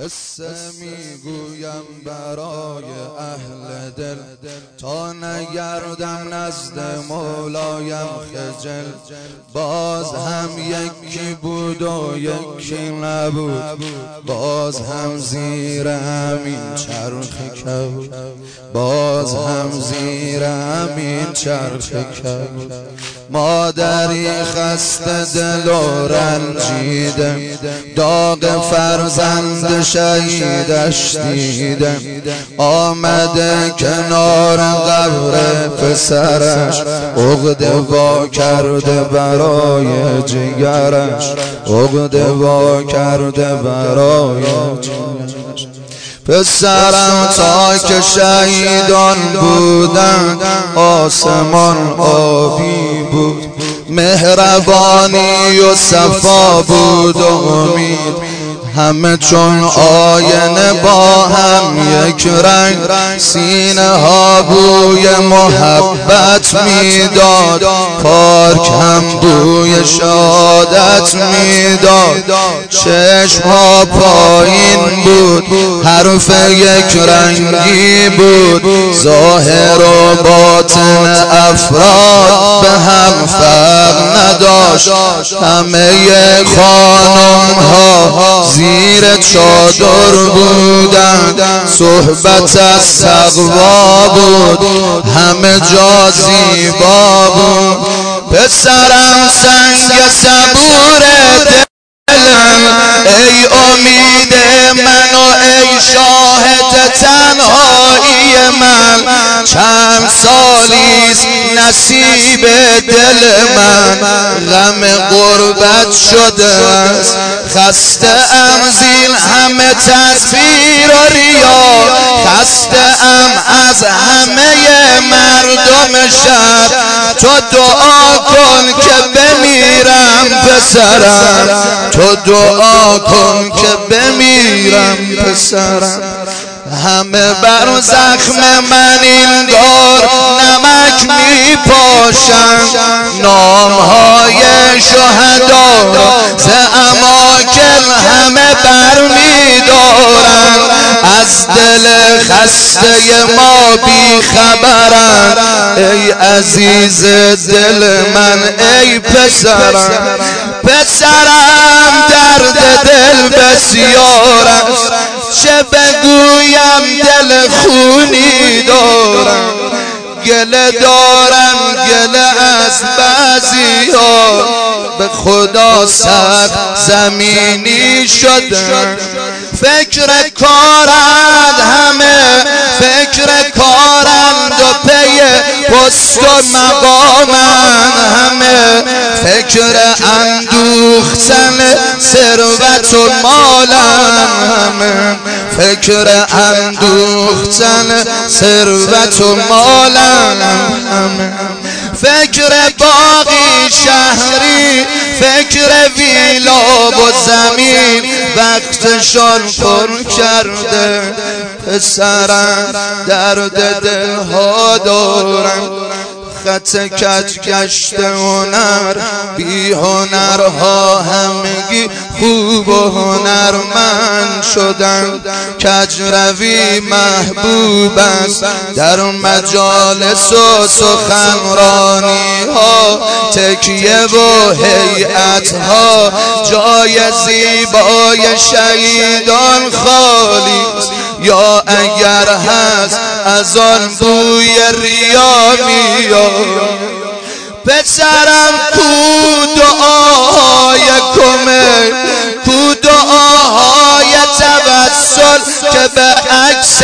قصه می‌گویم برای اهل دل. تا نگردم نزد مولایم خجل. باز هم یکی بود و یکی نبود. باز هم زیر همین چرخ کبود باز هم زیر همین چرخ کبود مادری خسته دل و رنجیده داغ فرزند شهیدش دیدم آمده کنار قبر پسرش عقده وا کرده برای جگرش. عقده وا کرده برای جگرش. پسرم تا که شهیدان بودن آسمان آبی بود. مهربانی و صفا بود و امید. همه چون آینه با هم یک رنگ سینه ها بوی محبت می‌داد. پارک هم بوی شادت می‌داد. چشم ها پایین بود. حرف یک رنگی بود. ظاهر و باطن افراد به هم فرق نداشت. همه خانم ها زیر چادر بودن. صحبت از تقوا بود. همه جا زیبا بود. پسرم سنگ صبور دلم ای امید من و ای شاهد تنهایی من. چند سالیست نصیب دل من غم قربت شده است. خسته ام زین همه تصویر و ریا خسته ام از همه تو دعا کن که بمیرم پسرم. تو دعا کن که بمیرم پسرم. همه بر زخم من این دار نمک می پاشن نام های شهدا ز اماکن همه بر می از دل خسته ما بی خبرن ای عزیز دل من ای پسرم. پسرم درد دل بسیار است چه بگویم دل خونی دارم. گله دارم گله از بعضی ها به خدا سر زمینی شدن فکر کارند همه فکر کارند و پی پست و مقامند همه فکر اندوختن ثروت و مالند همه. فکر اندوختن ثروت و مالند همه. فکر باقی شهری فکر ویلا و زمین. وقتشان پر کرده پسرم درد دلها دارم. خط کج گشت هنر بی هنرها همگی خوب و هنرمند شدن. کج روی محبوب است در مجالس و سخنرانی ها تکیه و هیئت ها جای زیبای شهیدان خالی یا اگر هست از آن بوی ریا میاد. پسرم کو دعاهای کمه کو دعاهای توسل که به عکس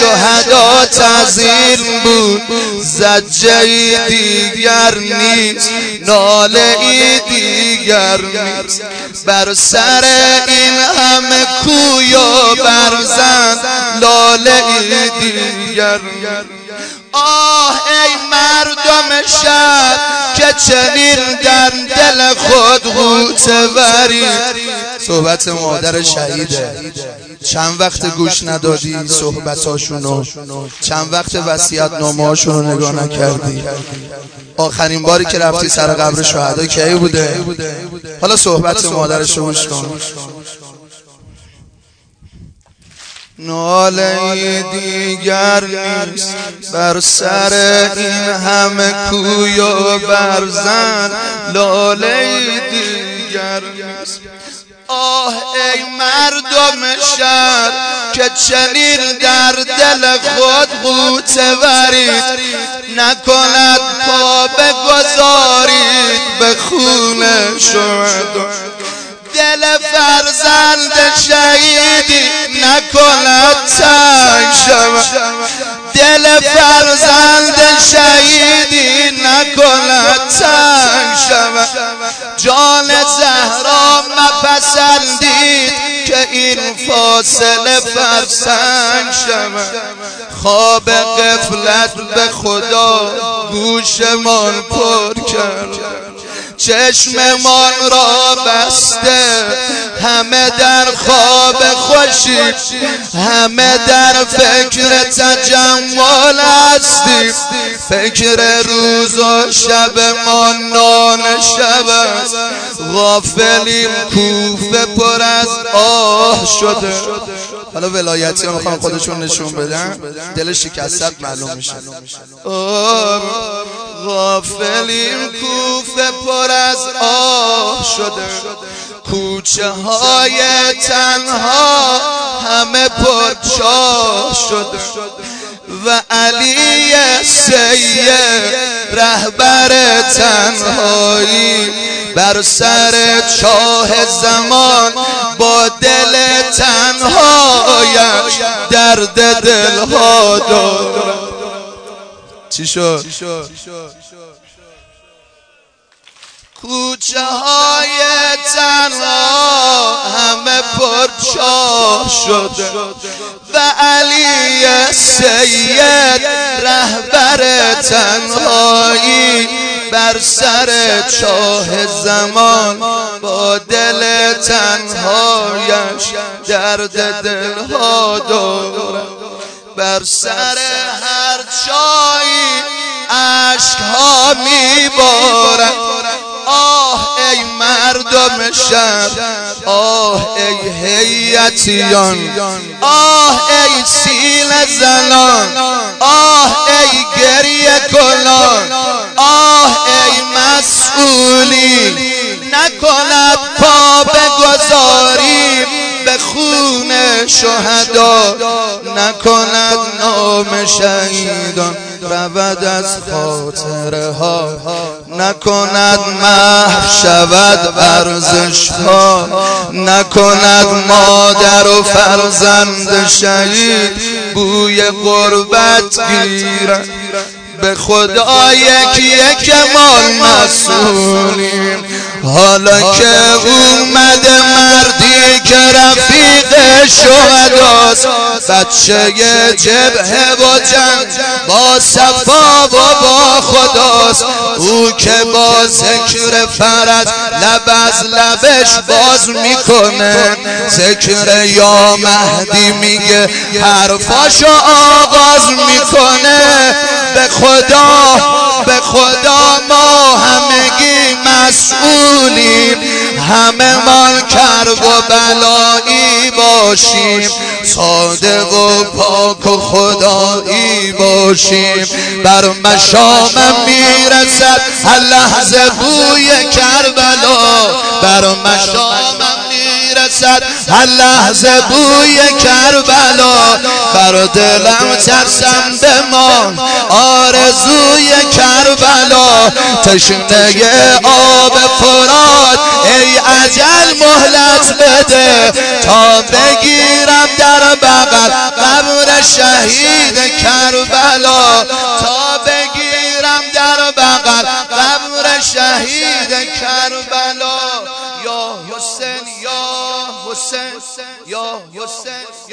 شهدا تزین بود. زجه دیگر نیست ناله ای دیگر نیست. بر سر این همه کوی و برزن دیگر. آه ای مردم شهر که چنین در دل خود غوطه وری صحبت مادر شهیده. چند وقت گوش ندادی صحبتاشونو؟ چند وقت وسیعت نامهاشونو نگاه نکردی؟ آخرین باری که رفتی سر قبر شهدا کی بوده؟ حالا صحبت مادرش رو گوش کن. ناله دیگر نیست. بر سر این همه کوی و برزن لاله دیگر نیست. آه ای مردم شهر که چنین در دل خود قوت ورید. نکند پا بگذارید به خون شهدا دل فرزند شهیدی نکند تنگ شود. دل فرزند شهیدی نکند تنگ شود. جان زهرا مپسندید که این فاصله فرسنگ شود. خواب قفلت به خدا گوشمان پر کرد. چشممان را بسته همه در خواب خوشی همه در فکر تجمل هستیم فکر روز و شب ما نان شب است. غافلیم کوفه پر از آه شده. حالا ولایتی ها می‌خوام خودشون نشون بدن دل شکست معلوم میشه. غافلیم کوفه پر از آه شده. کوچه های تنها همه پر چاه شده. و علی سید رهبر تنهایی بر سر چاه زمان با دل تنهایش درد دلها دارد چی شد؟ کوچه های تنها همه پرچاه شده و علی سید رهبر تنهایی بر سر چاه زمان با دل تنهایش درد دلها دارد بر سر هر چایی عشق ها میبارد. آه ای مردم شهر آه ای هیتیان آه ای سیل زنان آه ای گریه کنان آه ای مسئولی نکند شهدا نکند نام شهیدان رود از خاطره ها نکند محو شود ارزش ها نکند مادر و فرزند شهید بوی قربت گیرد. به خدا یکی یک ما مسئولیم. حالا که اومده مردی که رفیق شهداست بچه جبه و جنگ با صفا و با خداست. او که با ذکر فرد لب از لبش باز می‌کنه. ذکر یا مهدی میگه حرفاشو آغاز می‌کنه. به خدا به خدا ما همگی مسئولیم. همه مال کرب و بلایی باشیم. صادق و پاک و خدایی باشیم. بر مشامم می‌رسد هر لحظه بوی کربلا. بر مشامم می‌رسد هر لحظه بوی کربلا. بر دلم ترسم بمان آرزوی کربلا تشنه آب فراد ای عجل مهلت بده تا بگیرم در بغل قبر شهید کربلا. تا بگیرم در بغل قبر شهید کربلا. یا حسین یا حسین یا حسین.